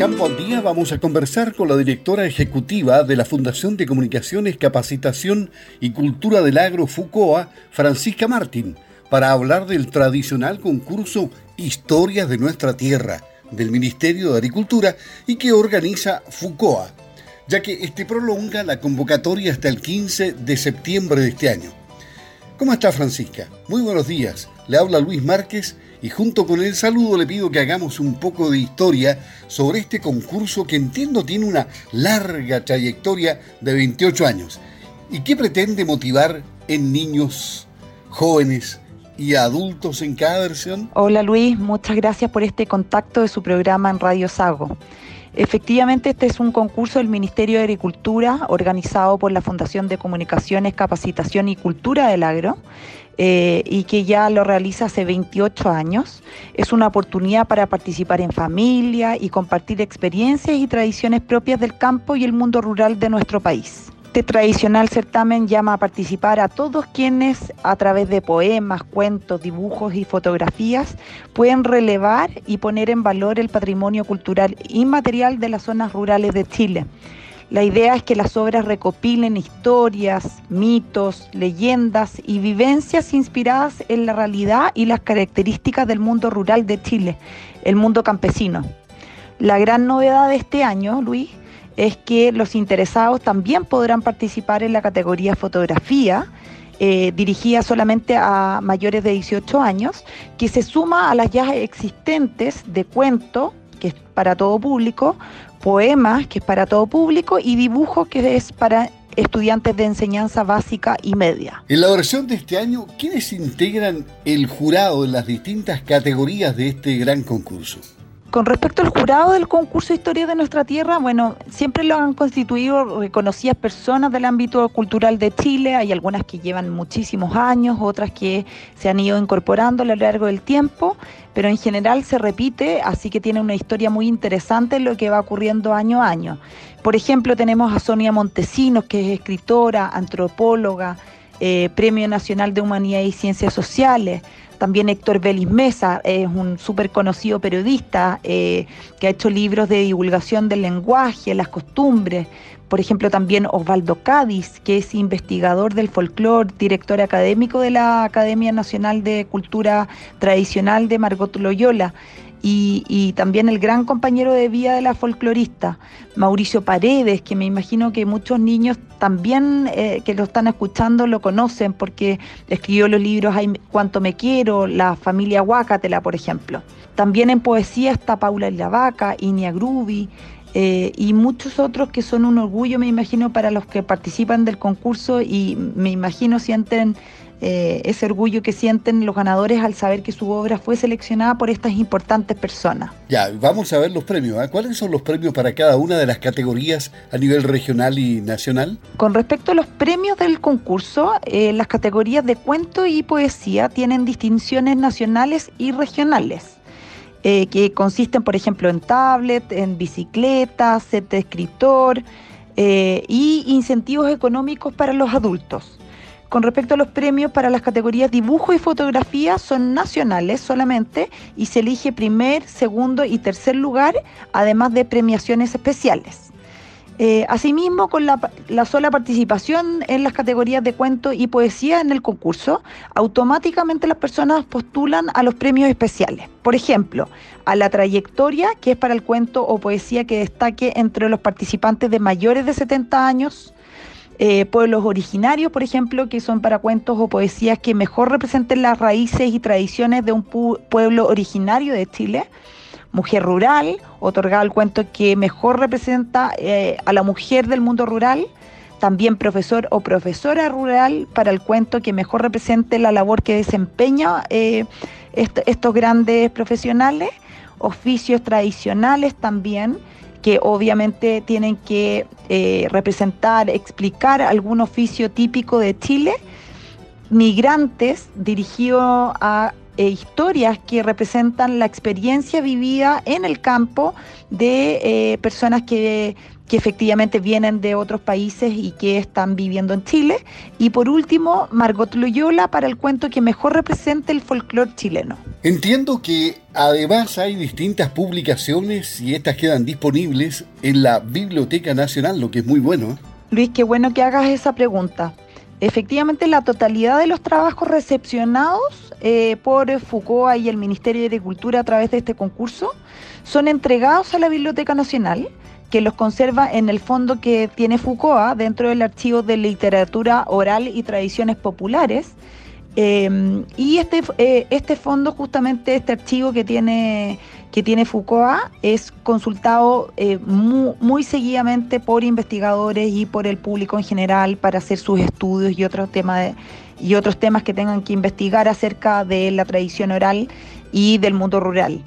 Campo al Día vamos a conversar con la directora ejecutiva de la Fundación de Comunicaciones, Capacitación y Cultura del Agro FUCOA, Francisca Martín, para hablar del tradicional concurso Historias de nuestra Tierra del Ministerio de Agricultura y que organiza FUCOA, ya que este prolonga la convocatoria hasta el 15 de septiembre de este año. ¿Cómo está Francisca? Muy buenos días. Le habla Luis Márquez y junto con el saludo le pido que hagamos un poco de historia sobre este concurso que entiendo tiene una larga trayectoria de 28 años y que pretende motivar en niños, jóvenes y adultos en cada versión. Hola Luis, muchas gracias por este contacto de su programa en Radio Sago. Efectivamente, este es un concurso del Ministerio de Agricultura organizado por la Fundación de Comunicaciones, Capacitación y Cultura del Agro eh, y que ya lo realiza hace 28 años. Es una oportunidad para participar en familia y compartir experiencias y tradiciones propias del campo y el mundo rural de nuestro país. Este tradicional certamen llama a participar a todos quienes a través de poemas, cuentos, dibujos y fotografías pueden relevar y poner en valor el patrimonio cultural inmaterial de las zonas rurales de Chile. La idea es que las obras recopilen historias, mitos, leyendas y vivencias inspiradas en la realidad y las características del mundo rural de Chile, el mundo campesino. La gran novedad de este año, Luis, es que los interesados también podrán participar en la categoría fotografía, eh, dirigida solamente a mayores de 18 años, que se suma a las ya existentes de cuento, que es para todo público, poemas, que es para todo público, y dibujo, que es para estudiantes de enseñanza básica y media. En la versión de este año, ¿quiénes integran el jurado en las distintas categorías de este gran concurso? Con respecto al jurado del concurso Historia de nuestra Tierra, bueno, siempre lo han constituido reconocidas personas del ámbito cultural de Chile. Hay algunas que llevan muchísimos años, otras que se han ido incorporando a lo largo del tiempo, pero en general se repite, así que tiene una historia muy interesante lo que va ocurriendo año a año. Por ejemplo, tenemos a Sonia Montesinos, que es escritora, antropóloga, eh, Premio Nacional de Humanidad y Ciencias Sociales. También Héctor Vélez Mesa es un súper conocido periodista eh, que ha hecho libros de divulgación del lenguaje, las costumbres. Por ejemplo, también Osvaldo Cádiz, que es investigador del folclore, director académico de la Academia Nacional de Cultura Tradicional de Margot Loyola y, también el gran compañero de vida de la folclorista, Mauricio Paredes, que me imagino que muchos niños también eh, que lo están escuchando lo conocen porque escribió los libros Hay Cuánto Me Quiero, La familia Huácatela, por ejemplo. También en poesía está Paula Lavaca, Inia Grubi, eh, y muchos otros que son un orgullo, me imagino, para los que participan del concurso y me imagino sienten eh, ese orgullo que sienten los ganadores al saber que su obra fue seleccionada por estas importantes personas. Ya, vamos a ver los premios. ¿eh? ¿Cuáles son los premios para cada una de las categorías a nivel regional y nacional? Con respecto a los premios del concurso, eh, las categorías de cuento y poesía tienen distinciones nacionales y regionales. que consisten, por ejemplo, en tablet, en bicicleta, set de escritor y incentivos económicos para los adultos. Con respecto a los premios para las categorías dibujo y fotografía, son nacionales solamente y se elige primer, segundo y tercer lugar, además de premiaciones especiales. Eh, asimismo, con la, la, sola participación en las categorías de cuento y poesía en el concurso, automáticamente las personas postulan a los premios especiales. Por ejemplo, a la trayectoria, que es para el cuento o poesía que destaque entre los participantes de mayores de 70 años, eh, pueblos originarios, por ejemplo, que son para cuentos o poesías que mejor representen las raíces y tradiciones de un pueblo originario de Chile. Mujer rural, otorgado el cuento que mejor representa eh, a la mujer del mundo rural. También profesor o profesora rural para el cuento que mejor represente la labor que desempeña eh, estos grandes profesionales. Oficios tradicionales también que obviamente tienen que eh, representar, explicar algún oficio típico de Chile, migrantes dirigidos a eh, historias que representan la experiencia vivida en el campo de eh, personas que que efectivamente vienen de otros países y que están viviendo en Chile. Y por último, Margot Loyola para el cuento que mejor represente el folclore chileno. Entiendo que además hay distintas publicaciones y estas quedan disponibles en la Biblioteca Nacional, lo que es muy bueno. Luis, qué bueno que hagas esa pregunta. Efectivamente, la totalidad de los trabajos recepcionados eh, por Foucault y el Ministerio de Agricultura a través de este concurso son entregados a la Biblioteca Nacional que los conserva en el fondo que tiene Foucault dentro del archivo de literatura oral y tradiciones populares. Em, y este, eh, este fondo, justamente este archivo que tiene, que tiene Foucault, es consultado eh, muy, seguidamente por investigadores y por el público en general para hacer sus estudios y otros temas y otros temas que tengan que investigar acerca de la tradición oral y del mundo rural.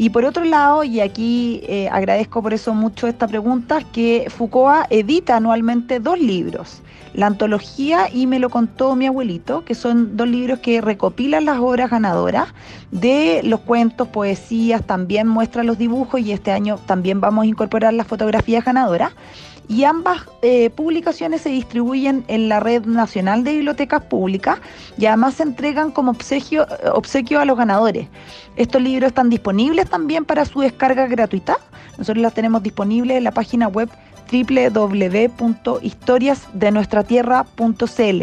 Y por otro lado, y aquí eh, agradezco por eso mucho esta pregunta, que Foucault edita anualmente dos libros, la antología y me lo contó mi abuelito, que son dos libros que recopilan las obras ganadoras de los cuentos, poesías, también muestran los dibujos y este año también vamos a incorporar las fotografías ganadoras y ambas eh, publicaciones se distribuyen en la Red Nacional de Bibliotecas Públicas y además se entregan como obsequio, obsequio a los ganadores. Estos libros están disponibles también para su descarga gratuita. Nosotros las tenemos disponibles en la página web www.historiasdenuestratierra.cl.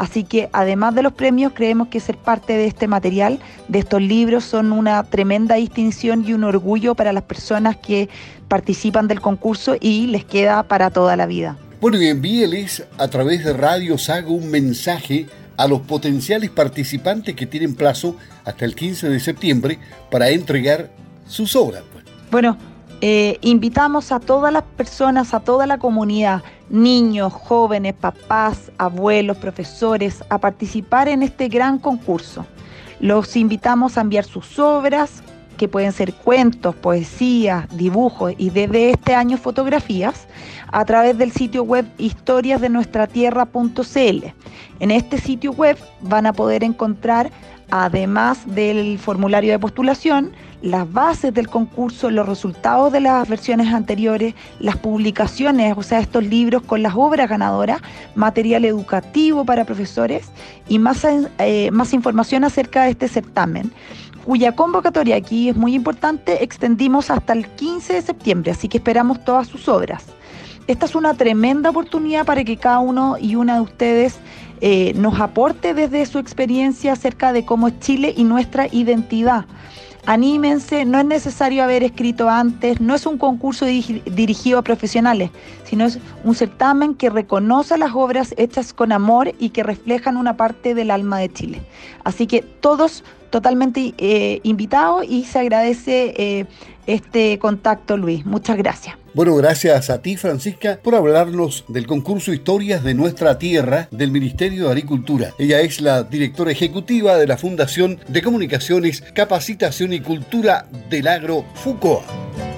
Así que además de los premios, creemos que ser parte de este material, de estos libros, son una tremenda distinción y un orgullo para las personas que participan del concurso y les queda para toda la vida. Bueno, y envíeles a través de Radio Saga un mensaje a los potenciales participantes que tienen plazo hasta el 15 de septiembre para entregar sus obras. Pues. Bueno, eh, invitamos a todas las personas, a toda la comunidad, niños, jóvenes, papás, abuelos, profesores, a participar en este gran concurso. Los invitamos a enviar sus obras, que pueden ser cuentos, poesías, dibujos y desde este año fotografías, a través del sitio web historiasdenuestratierra.cl. En este sitio web van a poder encontrar, además del formulario de postulación, las bases del concurso, los resultados de las versiones anteriores, las publicaciones, o sea, estos libros con las obras ganadoras, material educativo para profesores y más, eh, más información acerca de este certamen cuya convocatoria aquí es muy importante, extendimos hasta el 15 de septiembre, así que esperamos todas sus obras. Esta es una tremenda oportunidad para que cada uno y una de ustedes eh, nos aporte desde su experiencia acerca de cómo es Chile y nuestra identidad. Anímense, no es necesario haber escrito antes, no es un concurso dirigido a profesionales, sino es un certamen que reconoce las obras hechas con amor y que reflejan una parte del alma de Chile. Así que todos totalmente eh, invitados y se agradece eh, este contacto, Luis. Muchas gracias. Bueno, gracias a ti, Francisca, por hablarnos del concurso Historias de Nuestra Tierra del Ministerio de Agricultura. Ella es la directora ejecutiva de la Fundación de Comunicaciones, Capacitación y Cultura del Agro FUCOA.